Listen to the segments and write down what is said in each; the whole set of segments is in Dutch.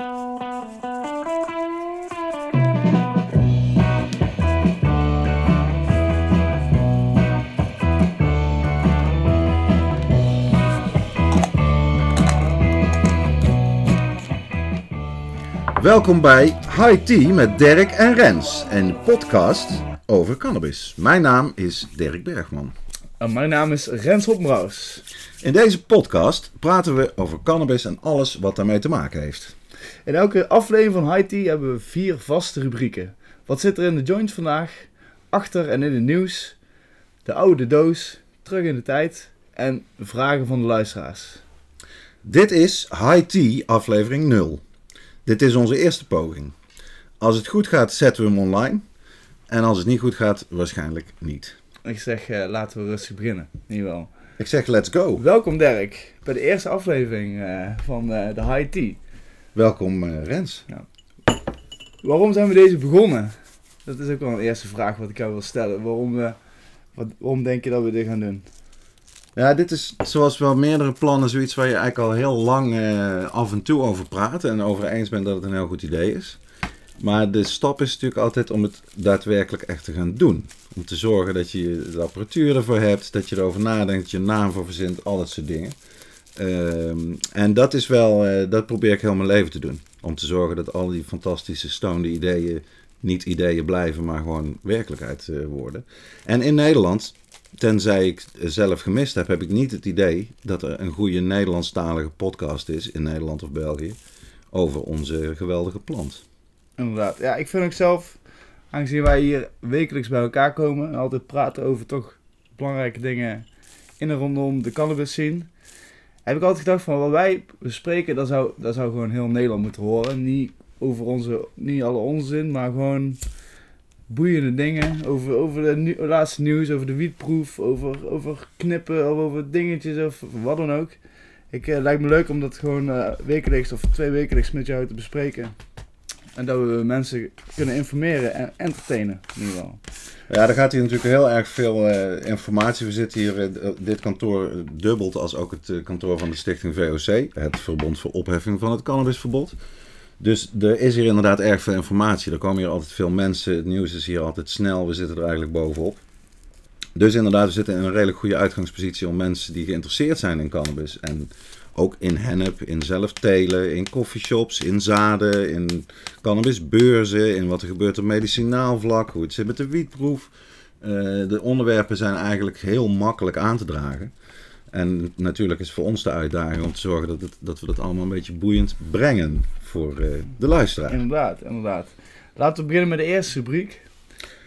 Welkom bij High Tea met Dirk en Rens, een podcast over cannabis. Mijn naam is Dirk Bergman. En mijn naam is Rens Hoppenbrouws. In deze podcast praten we over cannabis en alles wat daarmee te maken heeft. In elke aflevering van High Tea hebben we vier vaste rubrieken. Wat zit er in de joint vandaag? Achter en in het nieuws. De oude doos. Terug in de tijd. En vragen van de luisteraars. Dit is High Tea aflevering 0. Dit is onze eerste poging. Als het goed gaat, zetten we hem online. En als het niet goed gaat, waarschijnlijk niet. Ik zeg, eh, laten we rustig beginnen. In ieder geval. Ik zeg let's go. Welkom Dirk, bij de eerste aflevering eh, van eh, de High Tea. Welkom eh, Rens. Waarom zijn we deze begonnen? Dat is ook wel een eerste vraag wat ik jou wil stellen. Waarom, eh, wat, waarom denk je dat we dit gaan doen? Ja, dit is zoals wel meerdere plannen zoiets waar je eigenlijk al heel lang eh, af en toe over praat. En over eens bent dat het een heel goed idee is. Maar de stap is natuurlijk altijd om het daadwerkelijk echt te gaan doen. Om te zorgen dat je de apparatuur ervoor hebt, dat je erover nadenkt, dat je een naam voor verzint, al dat soort dingen. Ehm, en dat is wel, eh, dat probeer ik heel mijn leven te doen. Om te zorgen dat al die fantastische stoned ideeën niet ideeën blijven, maar gewoon werkelijkheid eh, worden. En in Nederland, tenzij ik zelf gemist heb, heb ik niet het idee dat er een goede Nederlandstalige podcast is in Nederland of België over onze geweldige plant. Inderdaad. Ja, ik vind ook zelf, aangezien wij hier wekelijks bij elkaar komen en altijd praten over toch belangrijke dingen in en rondom de cannabis scene, heb ik altijd gedacht van wat wij bespreken, dat zou, dat zou gewoon heel Nederland moeten horen. Niet over onze, niet alle onzin, maar gewoon boeiende dingen over, over de laatste nieuws, over de wietproef, over, over knippen of over dingetjes of wat dan ook. Ik eh, lijkt me leuk om dat gewoon eh, wekelijks of twee wekelijks met jou te bespreken. En dat we mensen kunnen informeren en entertainen in ieder geval. Ja, daar gaat hier natuurlijk heel erg veel eh, informatie. We zitten hier, eh, dit kantoor eh, dubbelt als ook het kantoor van de stichting VOC, het Verbond voor Opheffing van het Cannabisverbod. Dus er is hier inderdaad erg veel informatie. Er komen hier altijd veel mensen. Het nieuws is hier altijd snel. We zitten er eigenlijk bovenop. Dus inderdaad, we zitten in een redelijk goede uitgangspositie om mensen die geïnteresseerd zijn in cannabis. En ook in hennep, in zelftelen, in coffeeshops, in zaden, in cannabisbeurzen, in wat er gebeurt op medicinaal vlak, hoe het zit met de wietproef. Eh, de onderwerpen zijn eigenlijk heel makkelijk aan te dragen. En natuurlijk is voor ons de uitdaging om te zorgen dat, het, dat we dat allemaal een beetje boeiend brengen voor eh, de luisteraar. Inderdaad, inderdaad. Laten we beginnen met de eerste rubriek.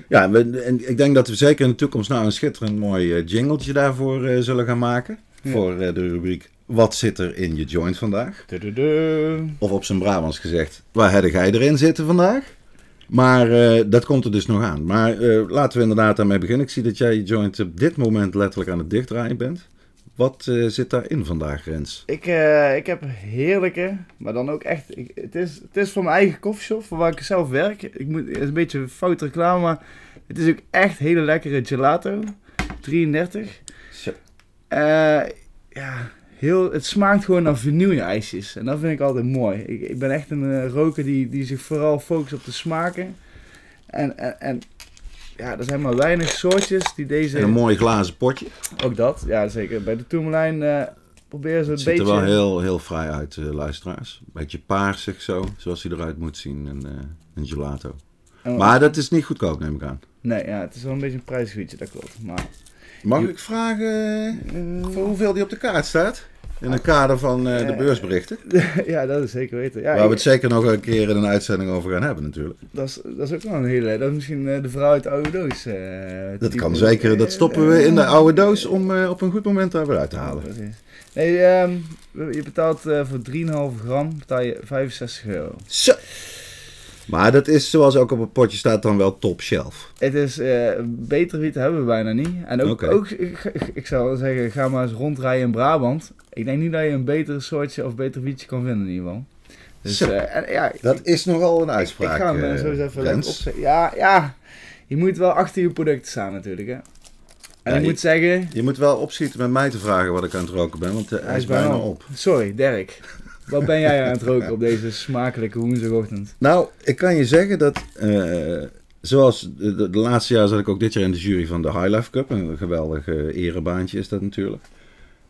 Ja, we, en ik denk dat we zeker in de toekomst nou een schitterend mooi eh, jingletje daarvoor zullen gaan maken. Ja. Voor de rubriek Wat zit er in je joint vandaag? Tududu. Of op zijn Brabants gezegd, waar heb jij erin zitten vandaag? Maar eh, dat komt er dus nog aan. Maar eh, laten we inderdaad daarmee beginnen. Ik zie dat jij je joint op dit moment letterlijk aan het dichtdraaien bent. Wat eh, zit daarin vandaag, Rens? Ik, ik heb heerlijke, maar dan ook echt. Ik, het, is, het is voor mijn eigen koffieshop, voor waar ik zelf werk. Ik moet, het is een beetje fout reclame, maar het is ook echt hele lekkere gelato. 33. Zo. Eh, ja, heel, het smaakt gewoon naar vanille-ijsjes. En dat vind ik altijd mooi. Ik, ik ben echt een eh, roker die, die zich vooral focust op de smaken. En, en, en ja, er zijn maar weinig soortjes die deze... En een mooi glazen potje. Ook dat, ja zeker. Bij de Tourmalijn eh proberen ze Het een ziet beetje... er wel heel, heel fraai uit, eh, luisteraars. Beetje paarsig zo, zoals hij eruit moet zien. Een, eh, een gelato. Oh, Maar dat is niet goedkoop, neem ik aan. Nee, ja, het is wel een beetje een prijsgebiedje, dat klopt. Maar, Mag ik vragen voor hoeveel die op de kaart staat? In het kader van eh, de beursberichten. ja, dat is zeker weten. Ja, Waar we het zeker nog een keer in een uitzending over gaan hebben natuurlijk. dat, is, dat is ook wel een hele... Dat is misschien eh, de vrouw uit de oude doos. eh, Dat kan zeker, dat stoppen we in de oude doos om op een goed moment daar weer uit te halen. Nee, ehm, je betaalt voor 3,5 gram betaal je 65 euro. Zo. Maar dat is zoals ook op het potje staat dan wel top shelf. Het is eh, beter wiet hebben we bijna niet. En ook, ook ik, ik- zou zeggen, ga maar eens rondrijden in Brabant. Ik denk niet dat je een beter soortje of beter wietje kan vinden in ieder geval. Dus Zo. eh, en, ja, Dat ik- is nogal een uitspraak. Ik ga hem eh, eh, zo eens even opzetten. Ja, ja, je moet wel achter je product staan natuurlijk hè. En Ja, ik je- moet zeggen, Je moet wel opschieten met mij te vragen wat ik aan het roken ben, want hij is bijna op. Sorry, Dirk. Wat ben jij aan het roken op deze smakelijke woensdagochtend? Nou, ik kan je zeggen dat, eh, zoals de, de, laatste jaar zat ik ook dit jaar in de jury van de High Life Cup. Een geweldig erebaantje is dat natuurlijk.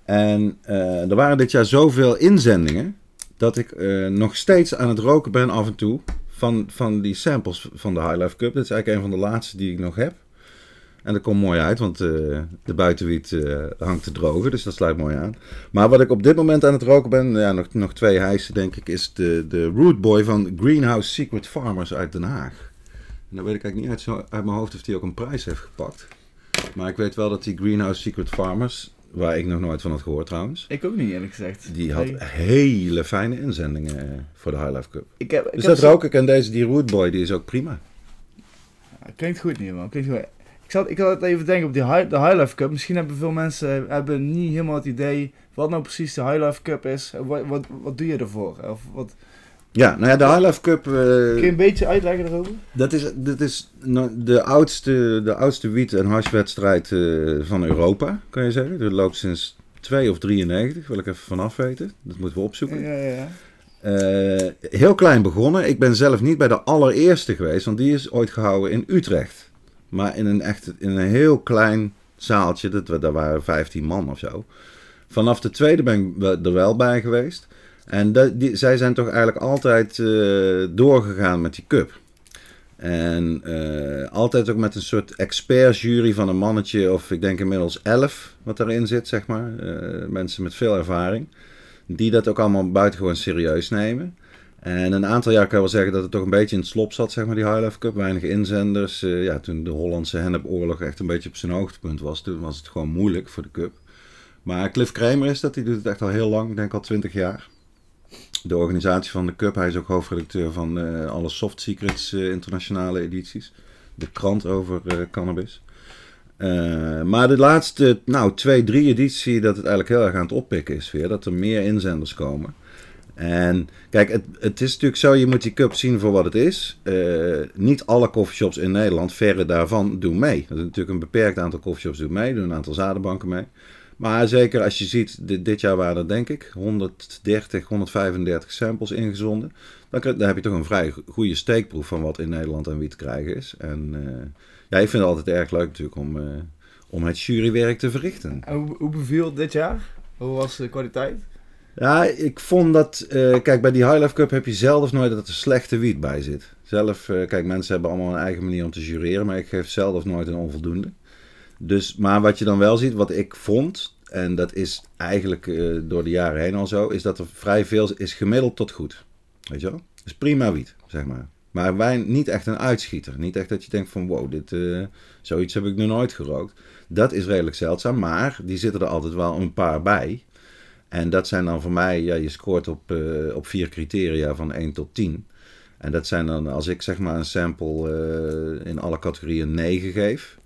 En eh, er waren dit jaar zoveel inzendingen dat ik eh, nog steeds aan het roken ben af en toe van, van die samples van de High Life Cup. Dat is eigenlijk een van de laatste die ik nog heb. En dat komt mooi uit, want eh, de buitenwiet eh, hangt te drogen, dus dat sluit mooi aan. Maar wat ik op dit moment aan het roken ben, ja, nog, nog twee hijsen denk ik, is de, de Root Boy van Greenhouse Secret Farmers uit Den Haag. En dan weet ik eigenlijk niet uit, zo, uit mijn hoofd of die ook een prijs heeft gepakt. Maar ik weet wel dat die Greenhouse Secret Farmers, waar ik nog nooit van had gehoord trouwens, Ik ook niet, eerlijk gezegd. die had Nee. hele fijne inzendingen eh, voor de High Life Cup. Ik heb, ik Dus heb dat zo- rook ik en deze, die Root Boy, die is ook prima. Ja, Klinkt goed niet, man. Klinkt goed. Ik zat, ik had even denken op die high, de High Life Cup. Misschien hebben veel mensen eh, hebben niet helemaal het idee wat nou precies de High Life Cup is. Wat, wat, wat doe je ervoor? Of wat, Ja, nou ja, de High Life Cup... eh, kun je een beetje uitleggen erover? Dat is, dat is nou, de, oudste, de oudste wiet- en hashwedstrijd eh, van Europa, kan je zeggen. Dat loopt sinds 2 of 93, wil ik even vanaf weten. Dat moeten we opzoeken. Ja, ja, ja. Heel klein begonnen. Ik ben zelf niet bij de allereerste geweest, want die is ooit gehouden in Utrecht. Maar in een, echt, in een heel klein zaaltje, dat, daar waren 15 man of zo. Vanaf de tweede ben ik er wel bij geweest. En die, zij zijn toch eigenlijk altijd eh, doorgegaan met die cup. En eh, altijd ook met een soort expertjury van een mannetje, of ik denk inmiddels elf, wat daarin zit, zeg maar. Eh, mensen met veel ervaring. Die dat ook allemaal buitengewoon serieus nemen. En een aantal jaar kan je wel zeggen dat het toch een beetje in het slop zat, zeg maar, die High Life Cup. Weinig inzenders. Eh, ja, toen de Hollandse hennepoorlog echt een beetje op zijn hoogtepunt was, toen was het gewoon moeilijk voor de cup. Maar Cliff Kramer is dat, die doet het echt al heel lang, ik denk al twintig jaar. De organisatie van de cup, hij is ook hoofdredacteur van eh, alle Soft Secrets eh, internationale edities. De krant over cannabis. Maar de laatste, nou, twee, drie je dat het eigenlijk heel erg aan het oppikken is weer. Dat er meer inzenders komen. En kijk, het, het is natuurlijk zo, je moet die cup zien voor wat het is. Eh, niet alle coffeeshops in Nederland, verre daarvan, doen mee. Er is natuurlijk een beperkt aantal coffeeshops doen mee, doen een aantal zadenbanken mee. Maar zeker als je ziet, dit, jaar waren er denk ik 130, 135 samples ingezonden. Dan, heb je toch een vrij go- goede steekproef van wat in Nederland aan wie te krijgen is. En eh, ja, ik vind het altijd erg leuk natuurlijk om, eh, om het jurywerk te verrichten. En hoe, hoe beviel dit jaar? Hoe was de kwaliteit? Ja, ik vond dat... eh, kijk, bij die High Life Cup heb je zelf nooit dat er slechte wiet bij zit. Zelf, eh, kijk, mensen hebben allemaal een eigen manier om te jureren, maar ik geef zelf nooit een onvoldoende. Dus, maar wat je dan wel ziet, wat ik vond, en dat is eigenlijk eh, door de jaren heen al zo, is dat er vrij veel is gemiddeld tot goed. Weet je wel? Dus prima wiet, zeg maar. Maar wijn niet echt een uitschieter. Niet echt dat je denkt van wow, dit, zoiets heb ik nog nooit gerookt. Dat is redelijk zeldzaam, maar die zitten er altijd wel een paar bij. En dat zijn dan voor mij, ja, je scoort op, eh, op vier criteria van 1 tot 10. En dat zijn dan, als ik zeg maar een sample eh, in alle categorieën 9 geef.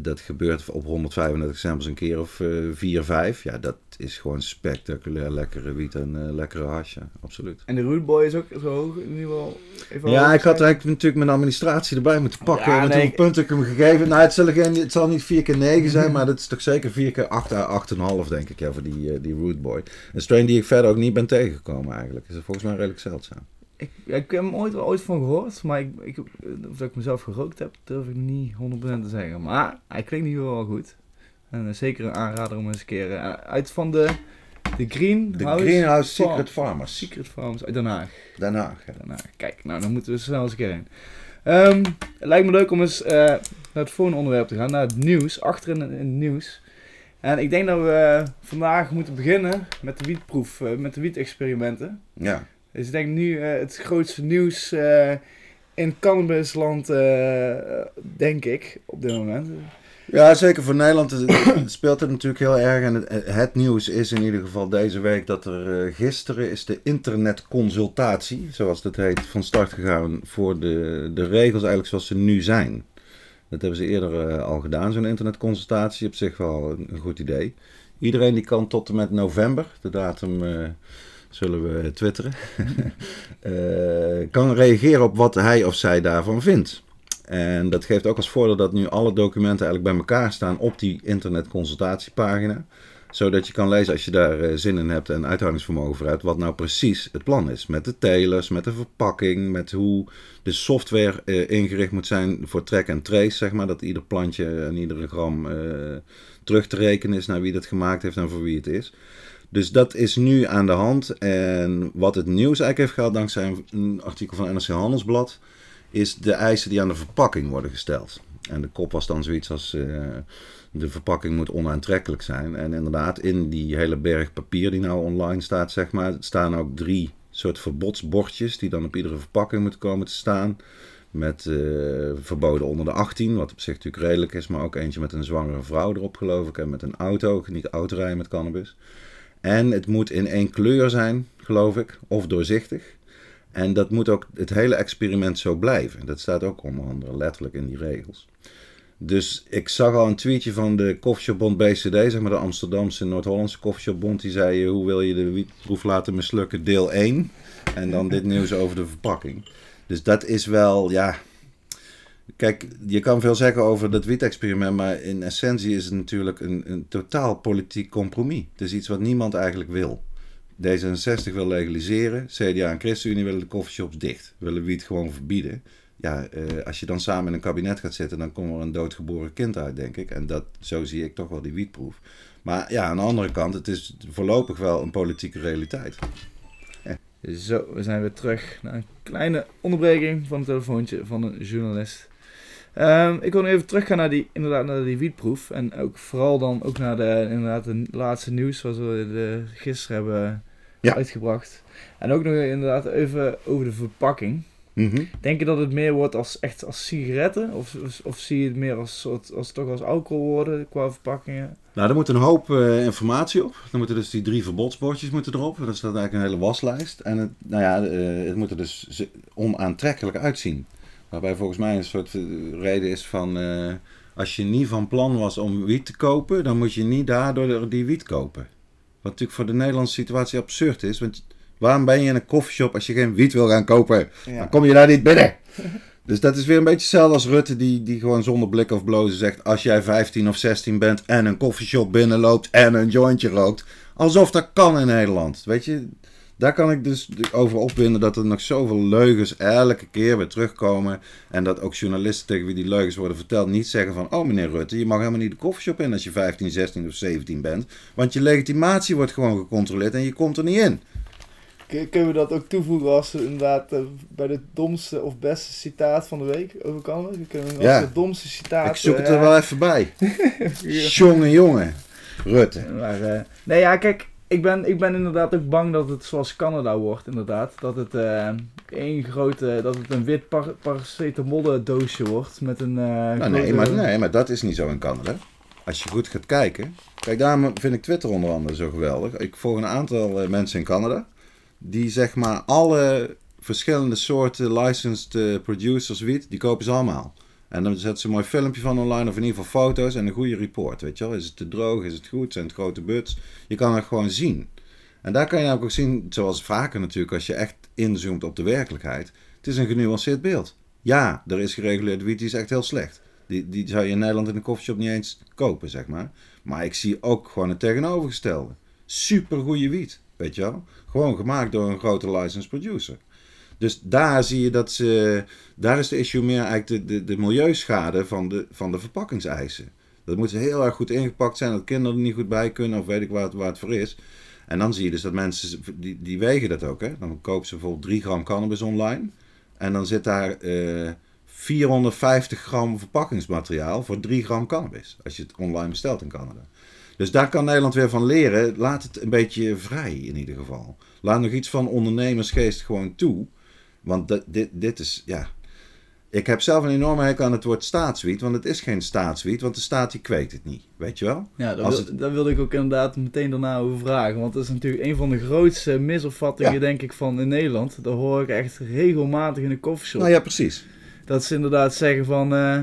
Dat gebeurt op 135 samples een keer of eh 4, 5. Ja, dat is gewoon spectaculair lekkere wiet en eh, lekkere hasje, absoluut. En de Root Boy is ook zo hoog in ieder geval. even Ja, ik had eigenlijk natuurlijk mijn administratie erbij moeten pakken. Ja, nee, hoeveel ik- punten ik hem gegeven. Nou, het zal, geen, het zal niet 4 keer 9 zijn, maar dat is toch zeker 4 keer 8 à 8,5 denk ik, ja, voor die, eh, die Root Boy. Een strain die ik verder ook niet ben tegengekomen eigenlijk. Is volgens mij redelijk zeldzaam. Ik, ik heb hem ooit ooit van gehoord, maar ik, ik, of dat ik mezelf gerookt heb, durf ik niet 100% te zeggen. Maar hij klinkt niet wel goed. En eh, zeker een aanrader om eens een keer eh, uit van de, de Green De House Greenhouse Farm- Secret Farmers. Secret Farms uit Den Haag. Den Haag. ja. Den Haag. Kijk, nou dan moeten we snel eens een keer heen. Ehm, het lijkt me leuk om eens eh, naar het volgende onderwerp te gaan, naar het nieuws, achter in, in het nieuws. En ik denk dat we vandaag moeten beginnen met de wietproef, met de wietexperimenten. Ja. Dus ik denk nu eh, het grootste nieuws eh, in cannabisland, eh, denk ik, op dit moment. Ja, zeker voor Nederland speelt het natuurlijk heel erg. En het, nieuws is in ieder geval deze week dat er gisteren is de internetconsultatie, zoals dat heet, van start gegaan voor de, de regels eigenlijk zoals ze nu zijn. Dat hebben ze eerder al gedaan, zo'n internetconsultatie. Op zich wel een, een goed idee. Iedereen die kan tot en met november, de datum zullen we twitteren, eh, kan reageren op wat hij of zij daarvan vindt. En dat geeft ook als voordeel dat nu alle documenten eigenlijk bij elkaar staan op die internetconsultatiepagina. Zodat je kan lezen als je daar eh, zin in hebt en uithoudingsvermogen voor hebt, wat nou precies het plan is. Met de telers, met de verpakking, met hoe de software eh, ingericht moet zijn voor track en trace, zeg maar. Dat ieder plantje en iedere gram eh, terug te rekenen is naar wie dat gemaakt heeft en voor wie het is. Dus dat is nu aan de hand. En wat het nieuws eigenlijk heeft gehad, dankzij een artikel van NRC Handelsblad, is de eisen die aan de verpakking worden gesteld. En de kop was dan zoiets als uh, de verpakking moet onaantrekkelijk zijn. En inderdaad, in die hele berg papier die nou online staat, zeg maar, staan ook drie soort verbodsbordjes die dan op iedere verpakking moeten komen te staan. Met uh, verboden onder de 18, wat op zich natuurlijk redelijk is, maar ook eentje met een zwangere vrouw erop, geloof ik. En met een auto, niet autorijden met cannabis. En het moet in één kleur zijn, geloof ik, of doorzichtig. En dat moet ook het hele experiment zo blijven. Dat staat ook onder andere letterlijk in die regels. Dus ik zag al een tweetje van de Koffieshopbond BCD, zeg maar de Amsterdamse Noord-Hollandse Koffieshopbond. Die zei, hoe wil je de wietproef laten mislukken, deel 1. En dan dit nieuws over de verpakking. Dus dat is wel, ja... Kijk, je kan veel zeggen over dat wiet-experiment, maar in essentie is het natuurlijk een, een totaal politiek compromis. Het is iets wat niemand eigenlijk wil. D66 wil legaliseren, CDA en ChristenUnie willen de coffeeshops dicht, willen wiet gewoon verbieden. Ja, eh, als je dan samen in een kabinet gaat zitten, dan komt er een doodgeboren kind uit, denk ik. En dat, zo zie ik toch wel die wietproef. Maar ja, aan de andere kant, het is voorlopig wel een politieke realiteit. Zo, we zijn weer terug naar een kleine onderbreking van het telefoontje van een journalist. Um, ik wil nu even teruggaan naar die, inderdaad, naar die wietproef. En ook vooral dan ook naar de, inderdaad, de laatste nieuws zoals we de, gisteren hebben ja. uitgebracht. En ook nog inderdaad even over de verpakking. Mm Denk je dat het meer wordt als echt als sigaretten? Of, of, zie je het meer als, soort, als toch als alcohol worden qua verpakkingen? Nou, er moet een hoop uh, informatie op. Dan moeten dus die drie verbodsbordjes moeten erop. Dat is eigenlijk een hele waslijst. En het, nou ja, uh, het moet er dus onaantrekkelijk uitzien. Waarbij volgens mij een soort eh, reden is van... Uh, als je niet van plan was om wiet te kopen... dan moet je niet daardoor die wiet kopen. Wat natuurlijk voor de Nederlandse situatie absurd is. Want waarom ben je in een koffieshop als je geen wiet wil gaan kopen? Ja. Dan kom je daar niet binnen. Dus dat is weer een beetje hetzelfde als Rutte die, die gewoon zonder blik of blozen zegt... als jij 15 of 16 bent en een koffieshop binnenloopt en een jointje rookt... alsof dat kan in Nederland. Weet je, daar kan ik dus over opwinden dat er nog zoveel leugens elke keer weer terugkomen. En dat ook journalisten tegen wie die leugens worden verteld niet zeggen van... Oh meneer Rutte, je mag helemaal niet de koffieshop in als je 15, 16 of 17 bent. Want je legitimatie wordt gewoon gecontroleerd en je komt er niet in. Kunnen we dat ook toevoegen als inderdaad uh, bij de domste of beste citaat van de week over kan? Kunnen we ja. de domste citaat... Ik zoek het er uh, wel even bij. Jongen, jongen. Rutte. Maar, uh, nee ja, kijk ik ben, ik ben inderdaad ook bang dat het zoals Canada wordt, inderdaad. Dat het uh, één grote, dat het een wit par paracetamol doosje wordt met een... Uh, nou, nee, maar, nee, maar dat is niet zo in Canada. Als je goed gaat kijken. Kijk, daarom vind ik Twitter onder andere zo geweldig. Ik volg een aantal uh, mensen in Canada. Die zeg maar alle verschillende soorten licensed producers wiet, die kopen ze allemaal. En dan zetten ze een mooi filmpje van online, of in ieder geval foto's en een goede report. Weet je wel, is het te droog, is het goed, zijn het grote buts? Je kan het gewoon zien. En daar kan je ook zien, zoals vaker natuurlijk, als je echt inzoomt op de werkelijkheid. Het is een genuanceerd beeld. Ja, er is gereguleerd wiet, die is echt heel slecht. Die, die zou je in Nederland in een koffieshop niet eens kopen, zeg maar. Maar ik zie ook gewoon het tegenovergestelde. Super goede wiet, weet je wel. Gewoon gemaakt door een grote licensed producer. Dus daar zie je dat ze. Daar is de issue meer eigenlijk de, de, de milieuschade van de, van de verpakkingseisen. Dat moet heel erg goed ingepakt zijn, dat kinderen er niet goed bij kunnen, of weet ik waar het, waar het voor is. En dan zie je dus dat mensen, die, die wegen dat ook. Hè? Dan kopen ze bijvoorbeeld 3 gram cannabis online. En dan zit daar uh, eh, 450 gram verpakkingsmateriaal voor 3 gram cannabis. Als je het online bestelt in Canada. Dus daar kan Nederland weer van leren. Laat het een beetje vrij in ieder geval. Laat nog iets van ondernemersgeest gewoon toe. Want dit, dit is, ja... Ik heb zelf een enorme hekel aan het woord staatswiet, want het is geen staatswiet, want de staat die kweekt het niet, weet je wel? Ja, daar, wil, het... daar wilde ik ook inderdaad meteen daarna over vragen, want dat is natuurlijk een van de grootste misopvattingen, denk ik, van in Nederland. Dat hoor ik echt regelmatig in de koffieshop. Nou ja, precies. Dat ze inderdaad zeggen van, uh,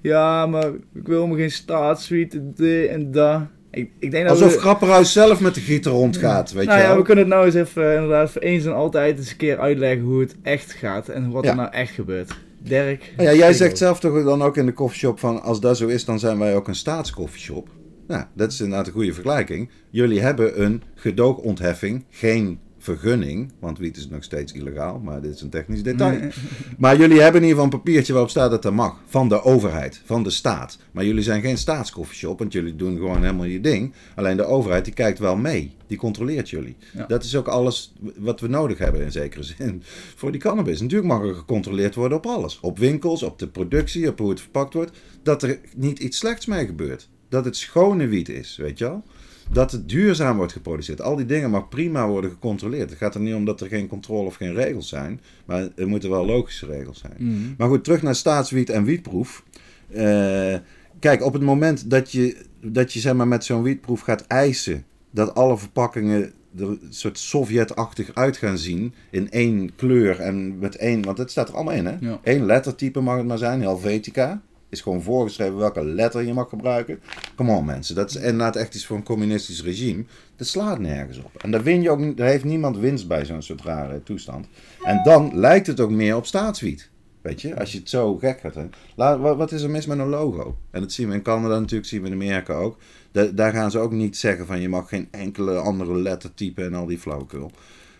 ja, maar ik wil me geen staatswiet, dit en dat. Ik, ik denk dat Alsof we... Grapperhaus zelf met de gieter rondgaat, weet nou je ja, we kunnen het nou eens even uh, inderdaad voor eens en altijd eens een keer uitleggen hoe het echt gaat en wat er nou echt gebeurt. Dirk. Ja, jij zegt zelf toch dan ook in de koffieshop van als dat zo is, dan zijn wij ook een staatskoffieshop. Nou, dat is inderdaad een goede vergelijking. Jullie hebben een gedoogontheffing, geen vergunning, want wiet is nog steeds illegaal, maar dit is een technisch detail. Nee. Maar jullie hebben in ieder geval een papiertje waarop staat dat dat mag. Van de overheid, van de staat. Maar jullie zijn geen staatskoffieshop, want jullie doen gewoon helemaal je ding. Alleen de overheid die kijkt wel mee. Die controleert jullie. Ja. Dat is ook alles wat we nodig hebben in zekere zin. Voor die cannabis. Natuurlijk mag er gecontroleerd worden op alles. Op winkels, op de productie, op hoe het verpakt wordt. Dat er niet iets slechts mee gebeurt. Dat het schone wiet is, weet je wel. Dat het duurzaam wordt geproduceerd. Al die dingen mag prima worden gecontroleerd. Het gaat er niet om dat er geen controle of geen regels zijn. Maar er moeten wel logische regels zijn. Mhm. Maar goed, terug naar staatswiet en wietproef. Eh, kijk, op het moment dat je, dat je zeg maar, met zo'n wietproef gaat eisen dat alle verpakkingen er een soort Sovjet-achtig uit gaan zien in één kleur en met één, want het staat er allemaal in hè. Ja. Eén lettertype mag het maar zijn, Helvetica. Is gewoon voorgeschreven welke letter je mag gebruiken. Come on mensen, dat is inderdaad echt iets voor een communistisch regime. Dat slaat nergens op. En daar, win je ook, daar heeft niemand winst bij zo'n soort rare toestand. En dan lijkt het ook meer op staatswiet. Weet je, als je het zo gek gaat. Laat, wat, is er mis met een logo? En dat zien we in Canada natuurlijk, zien we in Amerika ook. Da- daar gaan ze ook niet zeggen van je mag geen enkele andere lettertype en al die flauwekul.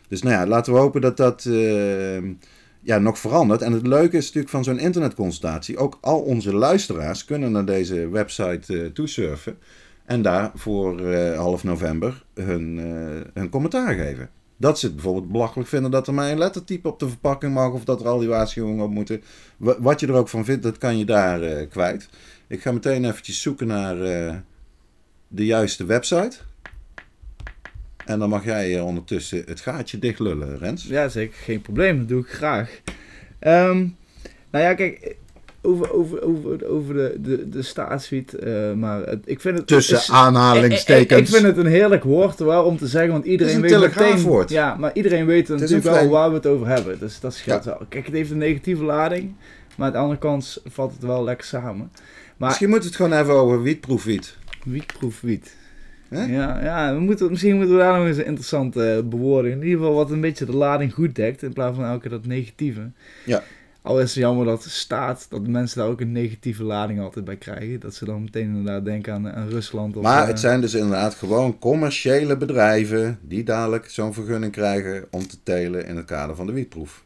Dus nou ja, laten we hopen dat dat eh, ja, nog verandert. En het leuke is natuurlijk van zo'n internetconsultatie, ook al onze luisteraars kunnen naar deze website eh toesurfen. En daar voor eh, half november hun, eh, hun commentaar geven. Dat ze het bijvoorbeeld belachelijk vinden dat er maar een lettertype op de verpakking mag. Of dat er al die waarschuwingen op moeten. Wa- Wat je er ook van vindt, dat kan je daar kwijt. Ik ga meteen eventjes zoeken naar de juiste website. En dan mag jij eh, ondertussen het gaatje dicht lullen, Rens. Ja, zeker. Geen probleem. Dat doe ik graag. Ehm, nou ja, kijk. Over, over, over, over de, de, de staatswiet. eh, maar het, ik vind het... Tussen is- aanhalingstekens. Ik, vind het een heerlijk woord wel om te zeggen, want iedereen Het is weet een meteen... telegraafwoord. Ja, maar iedereen weet natuurlijk wel waar we het over hebben. Dus dat scheelt wel. Kijk, het heeft een negatieve lading, maar aan de andere kant valt het wel lekker samen. Maar Misschien moeten we het gewoon even over wietproefwiet. wietproef wiet. Hè? Ja, ja we moeten, misschien moeten we daar nog eens een interessante eh, bewoording. In ieder geval wat een beetje de lading goed dekt, in plaats van elke dat negatieve. Ja. Al is het jammer dat staat, dat mensen daar ook een negatieve lading altijd bij krijgen. Dat ze dan meteen inderdaad denken aan, aan Rusland. Of, Maar eh, het zijn dus inderdaad gewoon commerciële bedrijven die dadelijk zo'n vergunning krijgen om te telen in het kader van de wietproef.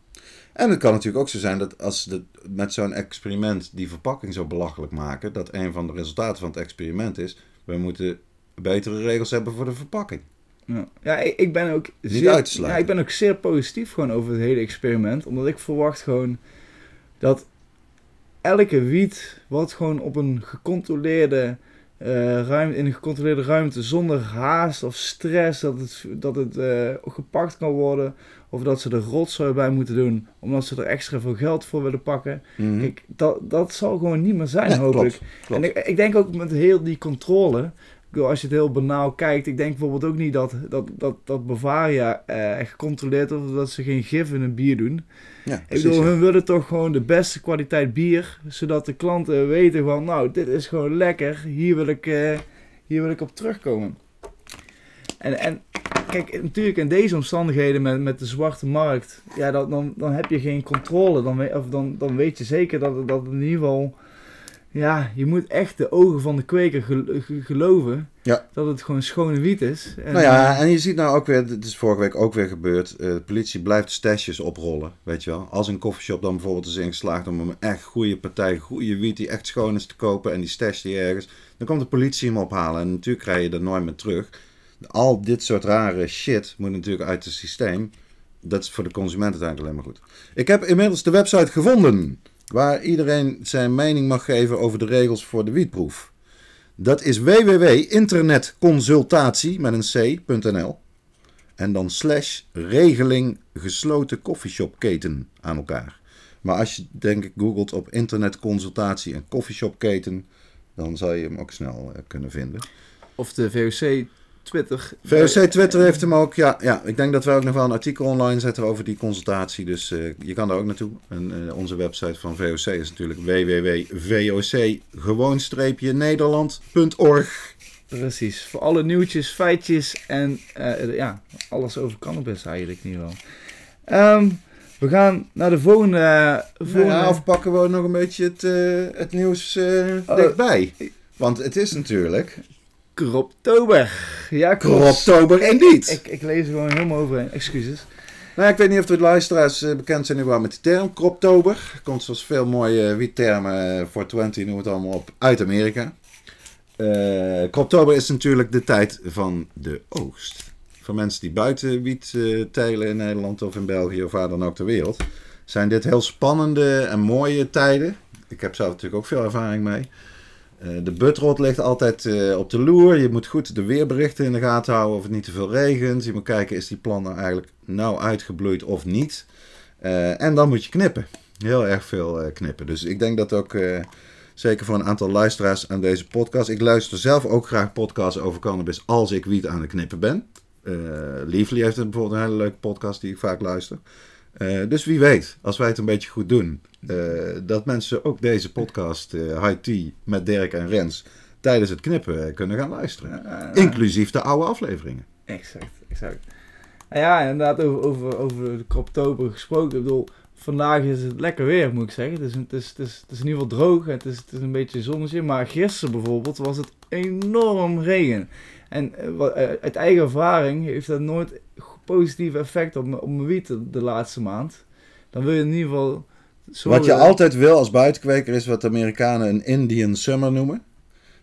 En het kan natuurlijk ook zo zijn dat als ze de- met zo'n experiment die verpakking zo belachelijk maken, dat een van de resultaten van het experiment is, we moeten betere regels hebben voor de verpakking. Ja, ja ik, ik ben ook Niet zeer, uit te sluiten. ja, ik ben ook zeer positief gewoon over het hele experiment. Omdat ik verwacht gewoon dat elke wiet wordt gewoon op een gecontroleerde eh, ruimte, in een gecontroleerde ruimte zonder haast of stress dat het, dat het eh, gepakt kan worden. Of dat ze er rotzooi bij moeten doen omdat ze er extra veel geld voor willen pakken. Kijk, dat, dat zal gewoon niet meer zijn Nee, hopelijk. klopt, klopt. En ik, ik denk ook met heel die controle. Bedoel, als je het heel banaal kijkt, ik denk bijvoorbeeld ook niet dat, dat, dat, dat Bavaria eh, echt controleert of dat ze geen gif in een bier doen. Ja, Ik precies, bedoel, ja. hun willen toch gewoon de beste kwaliteit bier, zodat de klanten weten van, nou, dit is gewoon lekker, hier wil ik, eh, hier wil ik op terugkomen. En, en kijk, natuurlijk in deze omstandigheden met, met de zwarte markt, ja, dat, dan, dan heb je geen controle. Dan, weet- of dan, dan weet je zeker dat, dat het in ieder geval, ja, je moet echt de ogen van de kweker gel- ge- geloven Ja. dat het gewoon schone wiet is. En, Nou ja, en je ziet nou ook weer, dit is vorige week ook weer gebeurd, eh, de politie blijft stashes oprollen, weet je wel. Als een koffieshop dan bijvoorbeeld is ingeslaagd om een echt goede partij, goede wiet die echt schoon is te kopen en die stash die ergens, dan komt de politie hem ophalen en natuurlijk krijg je dat nooit meer terug. Al dit soort rare shit moet natuurlijk uit het systeem. Dat is voor de consument uiteindelijk alleen maar goed. Ik heb inmiddels de website gevonden waar iedereen zijn mening mag geven over de regels voor de wietproef. Dat is www.internetconsultatie met een c.nl en dan slash regeling gesloten koffieshopketen aan elkaar. Maar als je denk ik googelt op internetconsultatie en koffieshopketen, dan zal je hem ook snel eh, kunnen vinden. Of de VOC Twitter. VOC Twitter heeft hem ook. Ja, ja, ik denk dat wij ook nog wel een artikel online zetten over die consultatie. Dus eh, je kan daar ook naartoe. En eh, onze website van VOC is natuurlijk www.voc-nederland.org. Precies, voor alle nieuwtjes, feitjes en eh, ja, alles over cannabis eigenlijk niet wel. Ehm, we gaan naar de volgende... volgende... Ja, of pakken we nog een beetje het, eh, het nieuws eh, Oh. dichtbij? Want het is natuurlijk Kroptober. Ja. Kroptober indeed. Ik, ik lees er gewoon helemaal overheen. Excuses. Nou, ik weet niet of de luisteraars eh, bekend zijn wel met die term Kroptober. Komt zoals veel mooie uh, wiettermen, uh, 420 noem het allemaal op, uit Amerika. Uh, Kroptober is natuurlijk de tijd van de oogst. Voor mensen die buiten wiet uh, telen in Nederland of in België of waar dan ook ter wereld, zijn dit heel spannende en mooie tijden. Ik heb zelf natuurlijk ook veel ervaring mee. Uh, de butrot ligt altijd uh, op de loer. Je moet goed de weerberichten in de gaten houden of het niet te veel regent. Je moet kijken, is die plant nou eigenlijk nou uitgebloeid of niet? Uh, en dan moet je knippen. Heel erg veel knippen. Dus ik denk dat ook, zeker voor een aantal luisteraars aan deze podcast... Ik luister zelf ook graag podcasts over cannabis als ik wiet aan het knippen ben. Liefly heeft bijvoorbeeld een hele leuke podcast die ik vaak luister. Dus wie weet, als wij het een beetje goed doen, dat mensen ook deze podcast uh, High Tea met Dirk en Rens tijdens het knippen kunnen gaan luisteren. Inclusief de oude afleveringen. Exact, exact. Nou ja, inderdaad, over, over, over de kroptober gesproken. Ik bedoel, vandaag is het lekker weer, moet ik zeggen. Het is, het is, het is, het is in ieder geval droog, het is, het is een beetje zonnetje. Maar gisteren bijvoorbeeld was het enorm regen. En uit eigen ervaring heeft dat nooit positief effect op, op mijn wiet de, laatste maand. Dan wil je in ieder geval... Wat je altijd wil als buitenkweker is wat de Amerikanen een Indian Summer noemen.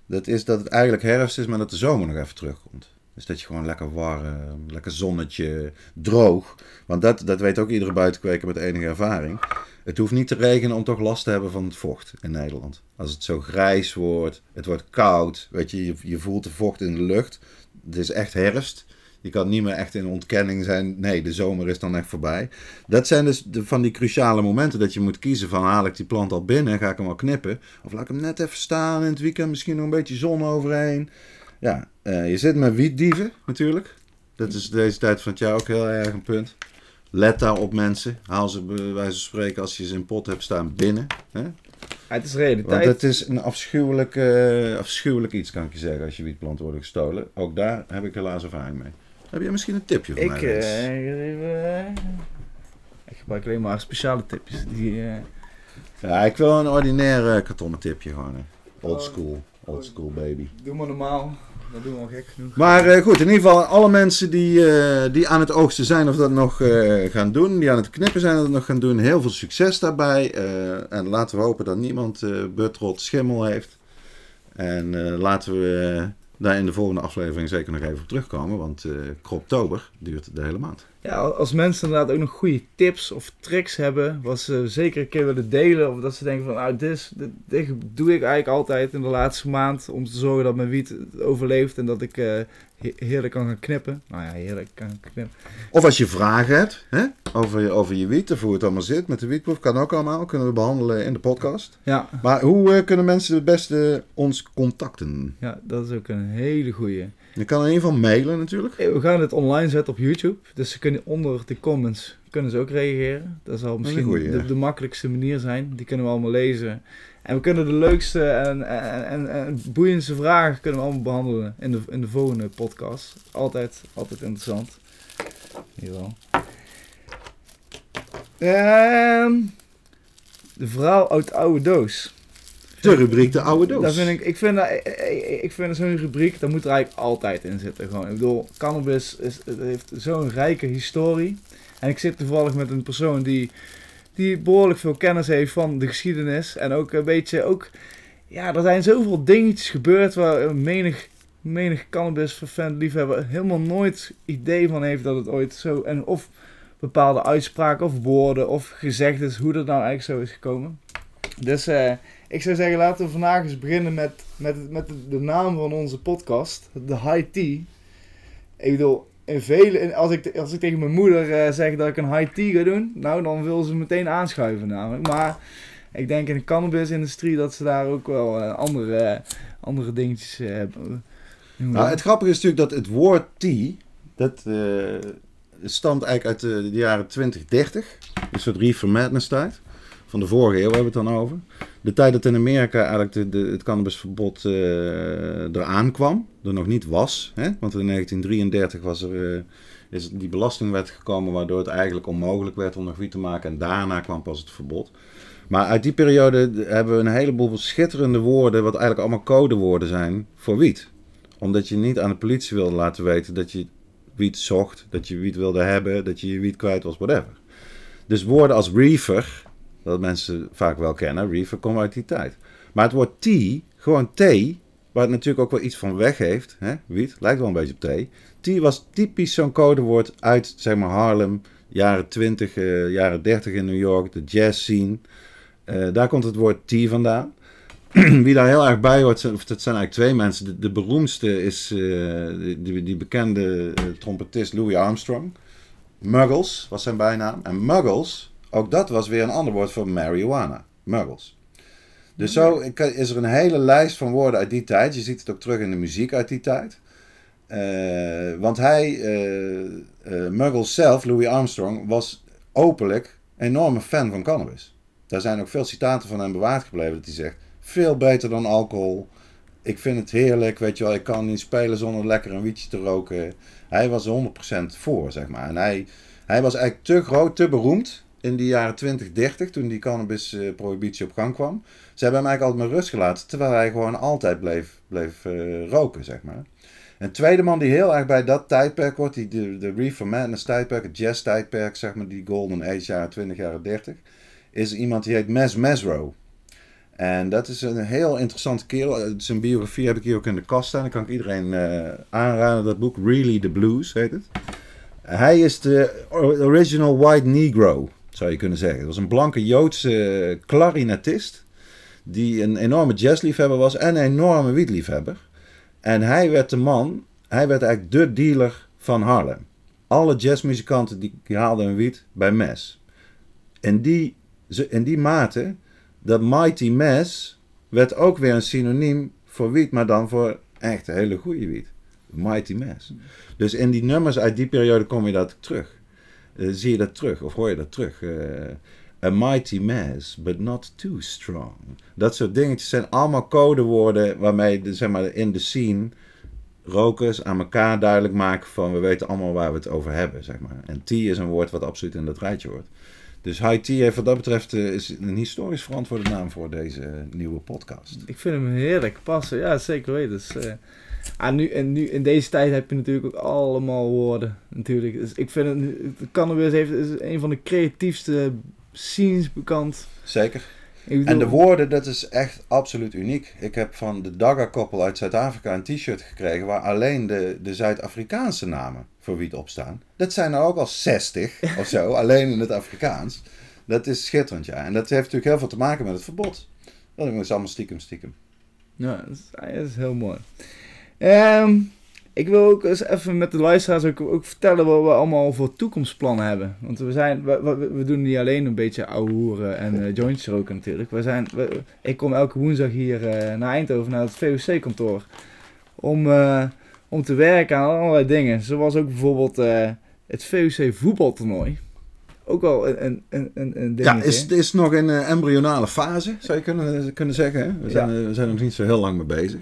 Dat is dat het eigenlijk herfst is, maar dat de zomer nog even terugkomt. Dus dat je gewoon lekker warm, lekker zonnetje, droog. Want dat, dat weet ook iedere buitenkweker met enige ervaring. Het hoeft niet te regenen om toch last te hebben van het vocht in Nederland. Als het zo grijs wordt, het wordt koud, weet je, je, je voelt de vocht in de lucht. Het is echt herfst. Je kan niet meer echt in ontkenning zijn. Nee, de zomer is dan echt voorbij. Dat zijn dus de, van die cruciale momenten dat je moet kiezen van haal ik die plant al binnen, ga ik hem al knippen. Of laat ik hem net even staan in het weekend, misschien nog een beetje zon overheen. Ja, uh, je zit met wietdieven natuurlijk. Dat is deze tijd van het jaar ook heel erg een punt. Let daar op mensen. Haal ze bij wijze van spreken als je ze in pot hebt staan binnen. Hè? Ja, het is realiteit. Want het is een afschuwelijk, uh, afschuwelijk iets, kan ik je zeggen, als je wietplanten worden gestolen. Ook daar heb ik helaas ervaring mee. Heb jij misschien een tipje voor ik, mij? Uh, ik gebruik alleen maar speciale tipjes. Die, uh... Ja, ik wil een ordinair uh, kartonnen tipje gewoon. Old school. Old school baby. Doe maar normaal. Dat doen we al gek genoeg. Maar goed, in ieder geval alle mensen die, die aan het oogsten zijn of dat nog gaan doen. Die aan het knippen zijn of dat nog gaan doen. Heel veel succes daarbij. en laten we hopen dat niemand butrot schimmel heeft. En laten we daar in de volgende aflevering zeker nog even op terugkomen. Want uh, duurt de hele maand. Ja, als mensen inderdaad ook nog goede tips of tricks hebben. Wat ze zeker een keer willen delen. Of dat ze denken van nou dit, dit, dit doe ik eigenlijk altijd in de laatste maand. Om te zorgen dat mijn wiet overleeft. En dat ik uh, heerlijk kan gaan knippen. Nou ja, heerlijk kan gaan knippen. Of als je vragen hebt hè, over, je, over je wiet. Of hoe het allemaal zit met de wietproef. Kan ook allemaal. Kunnen we behandelen in de podcast. Ja. Maar hoe uh, kunnen mensen het beste ons contacten? Ja, dat is ook een hele goeie. Je kan in ieder geval mailen natuurlijk. We gaan het online zetten op YouTube. Dus ze kunnen onder de comments kunnen ze ook reageren. Dat zal misschien goeie, de, de, makkelijkste manier zijn. Die kunnen we allemaal lezen. En we kunnen de leukste en, en, en, en boeiendste vragen kunnen we allemaal behandelen in de, in de volgende podcast. Altijd, altijd interessant. Jawel. En de vrouw uit de oude doos. De rubriek De Oude Doos. Dat vind ik, ik vind, dat, ik vind zo'n rubriek, daar moet er eigenlijk altijd in zitten. Gewoon. Ik bedoel, cannabis is, heeft zo'n rijke historie. En ik zit toevallig met een persoon die, die behoorlijk veel kennis heeft van de geschiedenis. En ook een beetje, ook, ja, er zijn zoveel dingetjes gebeurd waar menig, menig cannabis fan liefhebber helemaal nooit idee van heeft dat het ooit zo, en of bepaalde uitspraken of woorden of gezegdes, hoe dat nou eigenlijk zo is gekomen. Dus uh, ik zou zeggen, laten we vandaag eens beginnen met, met, met de naam van onze podcast, de High Tea. Ik bedoel, in vele, als, ik, als ik tegen mijn moeder uh, zeg dat ik een High Tea ga doen, nou dan wil ze meteen aanschuiven namelijk. Maar ik denk in de cannabisindustrie dat ze daar ook wel uh, andere, andere dingetjes hebben. Nou, het grappige is natuurlijk dat het woord tea, dat stamt eigenlijk uit de, jaren 2030. Een soort reefer madness tijd van de vorige eeuw hebben we het dan over. De tijd dat in Amerika eigenlijk de, het cannabisverbod uh, eraan kwam, er nog niet was. Hè? Want in 1933 was er, uh, is die belastingwet gekomen waardoor het eigenlijk onmogelijk werd om nog wiet te maken. En daarna kwam pas het verbod. Maar uit die periode hebben we een heleboel schitterende woorden, wat eigenlijk allemaal codewoorden zijn voor wiet. Omdat je niet aan de politie wilde laten weten dat je wiet zocht, dat je wiet wilde hebben, dat je je wiet kwijt was, whatever. Dus woorden als reefer, dat mensen vaak wel kennen, reefer komen uit die tijd. Maar het woord tea, gewoon thee, waar het natuurlijk ook wel iets van weg heeft, hè, wiet, lijkt wel een beetje op thee. Tea was typisch zo'n codewoord uit, zeg maar, Harlem, jaren 20, uh, jaren 30 in New York, de jazz scene. Uh, daar komt het woord tea vandaan. Wie daar heel erg bij hoort, dat zijn eigenlijk twee mensen. De, beroemdste is uh, die, die, bekende trompetist Louis Armstrong. Muggles was zijn bijnaam. En Muggles, ook dat was weer een ander woord voor marijuana. Muggles. Dus zo is er een hele lijst van woorden uit die tijd. Je ziet het ook terug in de muziek uit die tijd. Uh, want hij, uh, uh, Muggles zelf, Louis Armstrong, was openlijk een enorme fan van cannabis. Daar zijn ook veel citaten van hem bewaard gebleven. Dat hij zegt, veel beter dan alcohol. Ik vind het heerlijk, weet je wel. Ik kan niet spelen zonder lekker een wietje te roken. Hij was 100% voor, zeg maar. En hij, hij was eigenlijk te groot, te beroemd in die jaren 20, 30, toen die cannabisprohibitie op gang kwam. Ze hebben hem eigenlijk altijd maar rust gelaten, terwijl hij gewoon altijd bleef, bleef uh, roken, zeg maar. Een tweede man die heel erg bij dat tijdperk wordt, die, de, de Reefer Madness tijdperk, het jazz tijdperk, zeg maar, die golden age jaren 20, jaren 30, is iemand die heet Mes Mesro. En dat is een heel interessante kerel. Zijn biografie heb ik hier ook in de kast staan. Dan kan ik iedereen aanraden. Dat boek Really the Blues heet het. Hij is de original white negro, zou je kunnen zeggen. Dat was een blanke Joodse klarinetist. Die een enorme jazzliefhebber was en een enorme wietliefhebber. En hij werd de man, hij werd eigenlijk de dealer van Harlem. Alle jazzmuzikanten die, haalden hun wiet bij Mes. In die, in die mate dat Mighty Mass werd ook weer een synoniem voor wiet, maar dan voor echt hele goede wiet. Mighty Mass. Dus in die nummers uit die periode kom je dat terug. Uh, zie je dat terug, of hoor je dat terug. Uh, a mighty mass, but not too strong. Dat soort dingetjes zijn allemaal codewoorden waarmee de, zeg maar, in de scene rokers aan elkaar duidelijk maken van we weten allemaal waar we het over hebben. Zeg maar. En T is een woord wat absoluut in dat rijtje hoort. Dus High Tea wat dat betreft uh, is een historisch verantwoorde naam voor deze nieuwe podcast. Ik vind hem heerlijk passen, ja zeker weten. Dus, ah, nu, en nu in deze tijd heb je natuurlijk ook allemaal woorden natuurlijk. Dus ik vind het, cannabis heeft, is een van de creatiefste scenes bekend. Zeker. Bedoel... En de woorden, dat is echt absoluut uniek. Ik heb van de Dagga-koppel uit Zuid-Afrika een t-shirt gekregen waar alleen de, de Zuid-Afrikaanse namen voor wiet op staan. Dat zijn er ook al 60 of zo, alleen in het Afrikaans. Dat is schitterend, ja. En dat heeft natuurlijk heel veel te maken met het verbod. Dat is allemaal stiekem, stiekem. Ja, dat is, dat is heel mooi. Um, ik wil ook eens even met de luisteraars ook, ook, vertellen wat we allemaal voor toekomstplannen hebben. Want we, zijn, we, we, we doen niet alleen een beetje ouwe hoeren en uh, jointjes roken natuurlijk. We zijn, we, ik kom elke woensdag hier uh, naar Eindhoven, naar het VOC-kantoor. Om, uh, om te werken aan allerlei dingen. Zoals ook bijvoorbeeld het VOC voetbaltoernooi. Ook wel een, een, een, een Ja, is, het is nog in een embryonale fase, zou je kunnen, kunnen zeggen. Hè? We, zijn, ja. we zijn er nog niet zo heel lang mee bezig.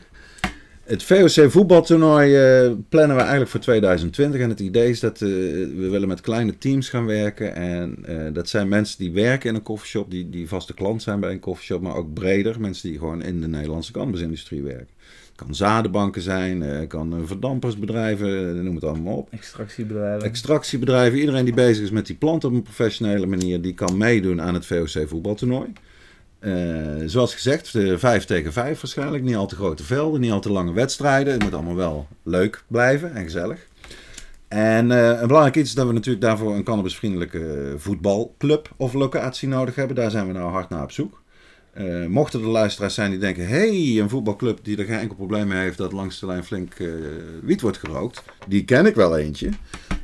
Het VOC voetbaltoernooi uh, plannen we eigenlijk voor 2020. En het idee is dat uh, we willen met kleine teams gaan werken. En uh, dat zijn mensen die werken in een koffieshop, die, die vaste klant zijn bij een koffieshop, maar ook breder. Mensen die gewoon in de Nederlandse cannabisindustrie werken. Het kan zadenbanken zijn, het kan verdampersbedrijven, noem het allemaal op. Extractiebedrijven. Extractiebedrijven. Iedereen die bezig is met die plant op een professionele manier, die kan meedoen aan het VOC voetbaltoernooi. Uh, zoals gezegd, de 5 tegen 5 waarschijnlijk. Niet al te grote velden, niet al te lange wedstrijden. Het moet allemaal wel leuk blijven en gezellig. En uh, een belangrijk iets is dat we natuurlijk daarvoor een cannabisvriendelijke voetbalclub of locatie nodig hebben. Daar zijn we nou hard naar op zoek. Uh, mochten er luisteraars zijn die denken: hey, een voetbalclub die er geen enkel probleem mee heeft dat langs de lijn flink wiet wordt gerookt, die ken ik wel eentje.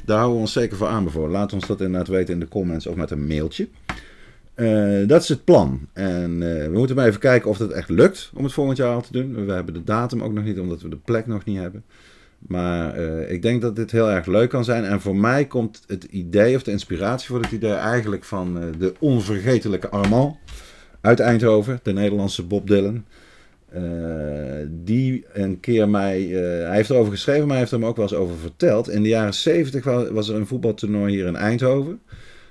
Daar houden we ons zeker voor aanbevolen. Laat ons dat inderdaad weten in de comments of met een mailtje. Uh, dat is het plan. En uh, we moeten maar even kijken of het echt lukt om het volgend jaar al te doen. We hebben de datum ook nog niet, omdat we de plek nog niet hebben. Maar uh, ik denk dat dit heel erg leuk kan zijn. En voor mij komt het idee of de inspiratie voor het idee eigenlijk van de onvergetelijke Armand uit Eindhoven, de Nederlandse Bob Dylan. die een keer mij, hij heeft erover geschreven, maar hij heeft er me ook wel eens over verteld. In de jaren 70 was, was er een voetbaltoernooi hier in Eindhoven.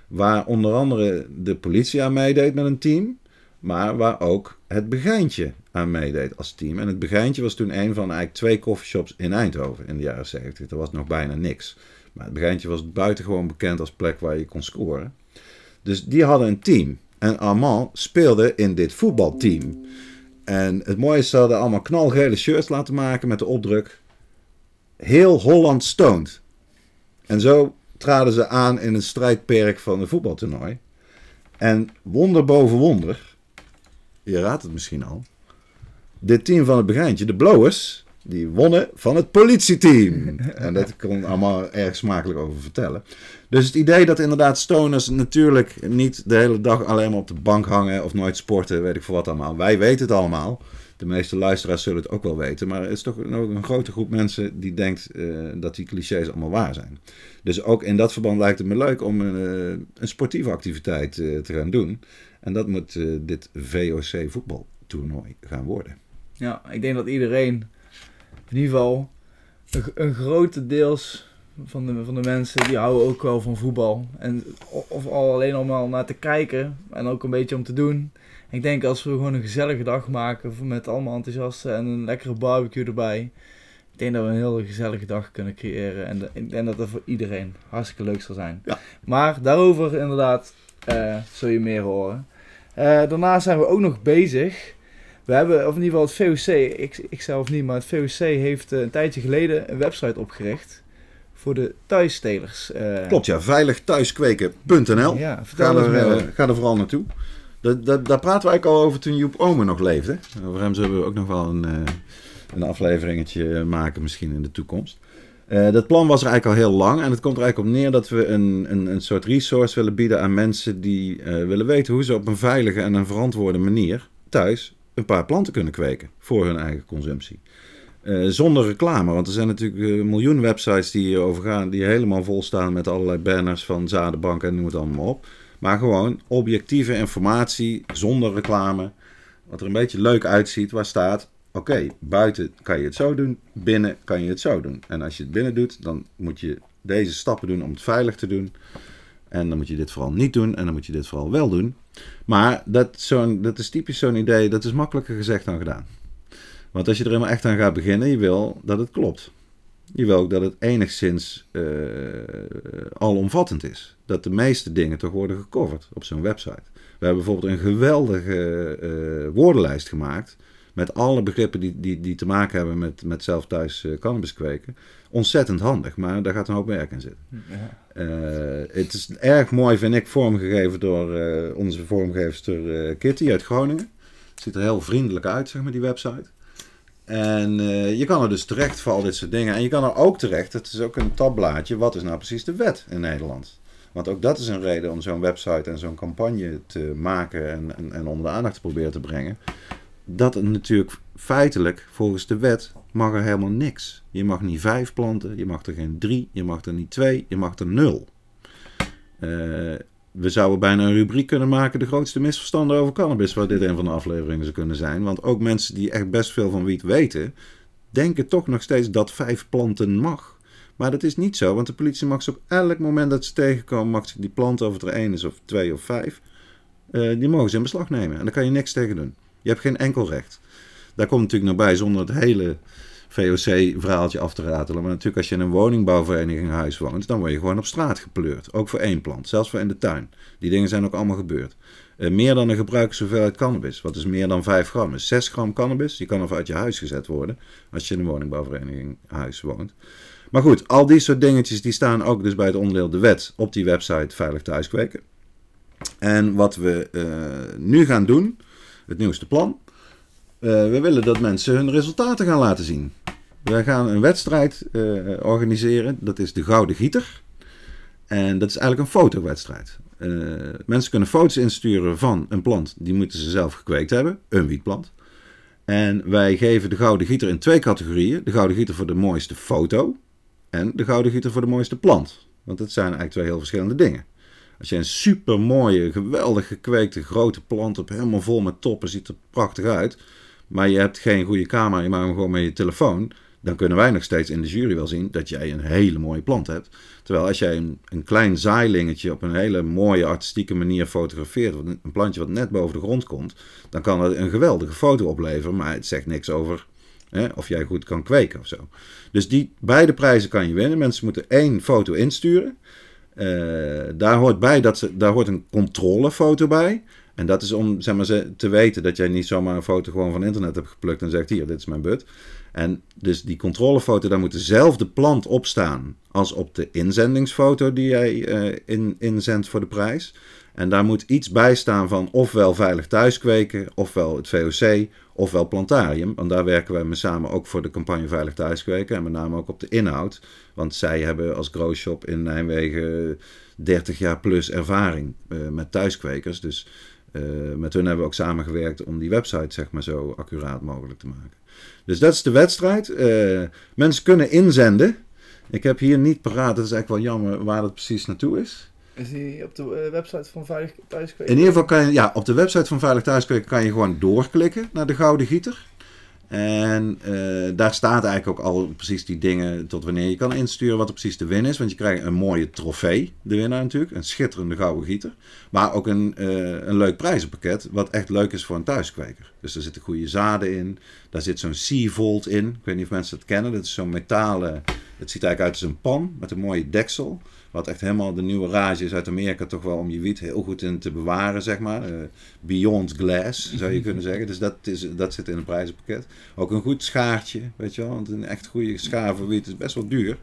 Waar onder andere de politie aan meedeed met een team. Maar waar ook het begijntje aan meedeed als team. En het begintje was toen een van eigenlijk twee coffeeshops in Eindhoven in de jaren 70. Er was nog bijna niks. Maar het begintje was buitengewoon bekend als plek waar je kon scoren. Dus die hadden een team. En Armand speelde in dit voetbalteam. En het mooie is, ze hadden allemaal knalgele shirts laten maken met de opdruk... Heel Holland stoned. En zo traden ze aan in een strijdperk van een voetbaltoernooi. En wonder boven wonder, je raadt het misschien al, dit team van het begintje, de Blowers, die wonnen van het politieteam. en dat kon allemaal erg smakelijk over vertellen. Dus het idee dat inderdaad stoners natuurlijk niet de hele dag alleen maar op de bank hangen of nooit sporten, weet ik voor wat allemaal. Wij weten het allemaal. De meeste luisteraars zullen het ook wel weten. Maar er is toch nog een grote groep mensen die denkt eh, dat die clichés allemaal waar zijn. Dus ook in dat verband lijkt het me leuk om een, eh, een sportieve activiteit eh, te gaan doen. En dat moet dit VOC voetbaltoernooi gaan worden. Ja, ik denk dat iedereen, in ieder geval een, een grote deels van de, van de mensen, die houden ook wel van voetbal. En, of al alleen om al naar te kijken en ook een beetje om te doen. Ik denk als we gewoon een gezellige dag maken met allemaal enthousiasten en een lekkere barbecue erbij. Ik denk dat we een hele gezellige dag kunnen creëren. En ik denk dat dat voor iedereen hartstikke leuk zal zijn. Ja. Maar daarover inderdaad uh, zul je meer horen. Uh, daarna zijn we ook nog bezig. We hebben, of in ieder geval het VOC, ik, ik zelf niet, maar het VOC heeft uh, een tijdje geleden een website opgericht voor de thuisstelers. Klopt ja, veiligthuiskweken.nl. Ja, ga, er, ga er vooral naartoe. Daar praten we eigenlijk al over toen Joep Omen nog leefde. Over hem zullen we ook nog wel een, uh, een afleveringetje maken misschien in de toekomst. Uh, dat plan was er eigenlijk al heel lang en het komt er eigenlijk op neer dat we een, een, een soort resource willen bieden aan mensen die uh, willen weten hoe ze op een veilige en een verantwoorde manier thuis een paar planten kunnen kweken voor hun eigen consumptie. Zonder reclame, want er zijn natuurlijk een miljoen websites die hierover gaan, die helemaal vol staan met allerlei banners van zadenbanken en noem het allemaal op. Maar gewoon objectieve informatie zonder reclame. Wat er een beetje leuk uitziet, waar staat: oké, buiten kan je het zo doen, binnen kan je het zo doen. En als je het binnen doet, dan moet je deze stappen doen om het veilig te doen. En dan moet je dit vooral niet doen en dan moet je dit vooral wel doen. Maar dat, zo'n, dat is typisch zo'n idee, dat is makkelijker gezegd dan gedaan. Want als je er helemaal echt aan gaat beginnen, je wil dat het klopt. Je wil ook dat het enigszins uh, alomvattend is. Dat de meeste dingen toch worden gecoverd op zo'n website. We hebben bijvoorbeeld een geweldige uh, woordenlijst gemaakt. Met alle begrippen die, die, die te maken hebben met, met zelf thuis uh, cannabis kweken. Ontzettend handig, maar daar gaat een hoop werk in zitten. Ja. het is erg mooi, vind ik, vormgegeven door onze vormgeefster Kitty uit Groningen. Het ziet er heel vriendelijk uit, zeg maar, die website. En uh, je kan er dus terecht voor al dit soort dingen. En je kan er ook terecht, het is ook een tabblaadje, wat is nou precies de wet in Nederland? Want ook dat is een reden om zo'n website en zo'n campagne te maken en, en, en onder de aandacht te proberen te brengen. Dat natuurlijk feitelijk, volgens de wet, mag er helemaal niks. Je mag niet vijf planten, je mag er geen drie, je mag er niet twee, je mag er nul. Uh, we zouden bijna een rubriek kunnen maken: de grootste misverstanden over cannabis, waar dit een van de afleveringen zou kunnen zijn. Want ook mensen die echt best veel van wiet weten, denken toch nog steeds dat vijf planten mag. Maar dat is niet zo, want de politie mag ze op elk moment dat ze tegenkomen, mag ze die planten, of het er één is of twee of vijf, uh, die mogen ze in beslag nemen. En daar kan je niks tegen doen. Je hebt geen enkel recht. Daar komt natuurlijk nog bij zonder het hele VOC-verhaaltje af te ratelen. Maar natuurlijk, als je in een woningbouwvereniging huis woont, dan word je gewoon op straat gepleurd. Ook voor één plant, zelfs voor in de tuin. Die dingen zijn ook allemaal gebeurd. Uh, meer dan een gebruikershoeveelheid cannabis. Wat is meer dan 5 gram? Is 6 gram cannabis. Die kan er uit je huis gezet worden. Als je in een woningbouwvereniging huis woont. Maar goed, al die soort dingetjes die staan ook dus bij het onderdeel de wet op die website Veilig Thuiskweken. En wat we uh, nu gaan doen, het nieuwste plan, uh, we willen dat mensen hun resultaten gaan laten zien. We gaan een wedstrijd uh, organiseren. Dat is de Gouden Gieter. En dat is eigenlijk een fotowedstrijd. Uh, mensen kunnen foto's insturen van een plant. Die moeten ze zelf gekweekt hebben. Een wietplant. En wij geven de Gouden Gieter in twee categorieën. De Gouden Gieter voor de mooiste foto. En de Gouden Gieter voor de mooiste plant. Want dat zijn eigenlijk twee heel verschillende dingen. Als je een super mooie, geweldig gekweekte grote plant hebt, helemaal vol met toppen, ziet er prachtig uit maar je hebt geen goede camera, je maakt hem gewoon met je telefoon, dan kunnen wij nog steeds in de jury wel zien dat jij een hele mooie plant hebt. Terwijl als jij een, een klein zaailingetje op een hele mooie artistieke manier fotografeert, een plantje wat net boven de grond komt, dan kan dat een geweldige foto opleveren, maar het zegt niks over hè, of jij goed kan kweken of zo. Dus die beide prijzen kan je winnen. Mensen moeten één foto insturen. Uh, daar hoort bij dat ze, daar hoort een controlefoto bij. En dat is om zeg maar, te weten dat jij niet zomaar een foto gewoon van internet hebt geplukt en zegt: Hier, dit is mijn but. En dus die controlefoto, daar moet dezelfde plant op staan als op de inzendingsfoto die jij uh, in, inzendt voor de prijs. En daar moet iets bij staan van ofwel veilig thuiskweken, ofwel het VOC, ofwel plantarium. Want daar werken wij mee samen ook voor de campagne Veilig Thuiskweken. En met name ook op de inhoud. Want zij hebben als growshop in Nijmegen 30 jaar plus ervaring uh, met thuiskwekers. Dus uh, met hun hebben we ook samengewerkt om die website zeg maar zo accuraat mogelijk te maken. Dus dat is de wedstrijd. Uh, mensen kunnen inzenden. Ik heb hier niet paraat, dat is eigenlijk wel jammer waar dat precies naartoe is. Is die op de website van Veilig Thuiskweken? In ieder geval kan je, ja, op de website van Veilig Thuiskweken kan je gewoon doorklikken naar de Gouden Gieter. En uh, daar staat eigenlijk ook al precies die dingen tot wanneer je kan insturen wat er precies de win is. Want je krijgt een mooie trofee, de winnaar natuurlijk. Een schitterende gouden gieter. Maar ook een, uh, een leuk prijzenpakket, wat echt leuk is voor een thuiskweker. Dus er zitten goede zaden in. Daar zit zo'n Seavolt in. Ik weet niet of mensen het kennen. Dat is zo'n metalen... Het ziet eigenlijk uit als een pan met een mooie deksel. Wat echt helemaal de nieuwe rage is uit Amerika toch wel om je wiet heel goed in te bewaren, zeg maar. Uh, beyond glass, zou je kunnen zeggen. Dus dat, is, dat zit in een prijzenpakket. Ook een goed schaartje, weet je wel. Want een echt goede schaar voor wiet is best wel duur.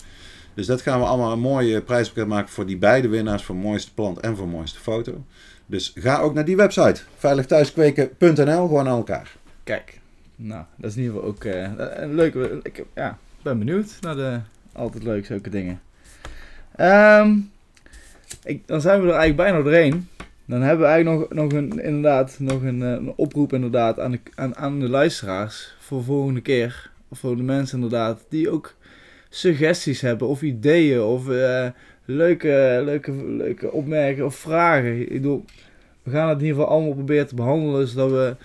Dus dat gaan we allemaal een mooie prijzenpakket maken voor die beide winnaars. Voor mooiste plant en voor mooiste foto. Dus ga ook naar die website. veiligthuiskweken.nl, gewoon aan elkaar. Kijk, nou, dat is in ieder geval ook uh, een leuke... Ik ja, ben benieuwd naar de altijd leuk zulke dingen. Um, ik, dan zijn we er eigenlijk bijna doorheen. Dan hebben we eigenlijk nog, nog een, inderdaad, nog een, eh, een oproep inderdaad aan de, aan, aan de luisteraars voor de volgende keer. Of voor de mensen inderdaad die ook suggesties hebben of ideeën of uh, leuke, leuke, leuke opmerkingen of vragen. Ik bedoel, we gaan het in ieder geval allemaal proberen te behandelen zodat we,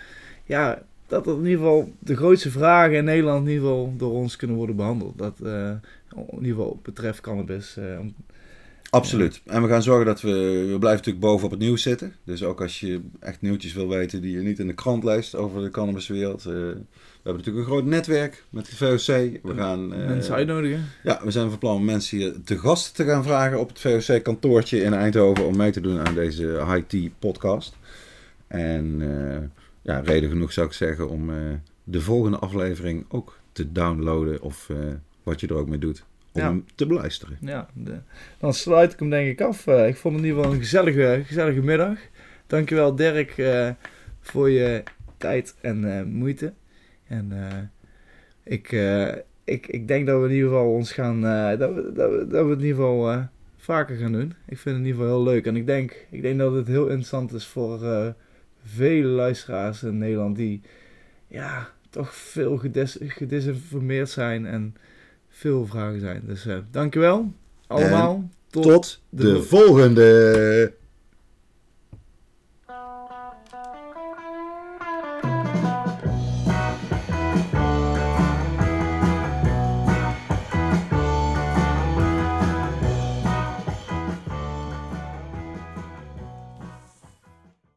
ja, dat in ieder geval de grootste vragen in Nederland in ieder geval door ons kunnen worden behandeld. Dat, uh, in ieder geval betreft cannabis. Uh, Absoluut. En we gaan zorgen dat we, we blijven natuurlijk boven op het nieuws zitten. Dus ook als je echt nieuwtjes wil weten die je niet in de krant leest over de cannabiswereld. Uh, we hebben natuurlijk een groot netwerk met de VOC. We gaan... Uh, mensen uitnodigen. Ja, we zijn van plan om mensen hier te gast te gaan vragen op het VOC-kantoortje in Eindhoven om mee te doen aan deze high-tea podcast. En ja, reden genoeg zou ik zeggen om de volgende aflevering ook te downloaden of wat je er ook mee doet. Om hem te beluisteren. Ja, de, dan sluit ik hem denk ik af. Uh, ik vond het in ieder geval een gezellige, gezellige middag. Dankjewel Dirk uh, voor je tijd en uh, moeite. En ik, ik, ik denk dat we in ieder geval ons gaan, dat, we, dat, we, dat we het in ieder geval vaker gaan doen. Ik vind het in ieder geval heel leuk. En ik denk, ik denk dat het heel interessant is voor vele luisteraars in Nederland die ja, toch veel gedis, gedisinformeerd zijn en veel vragen zijn. Dus uh, dankjewel allemaal. tot, tot de, de volgende.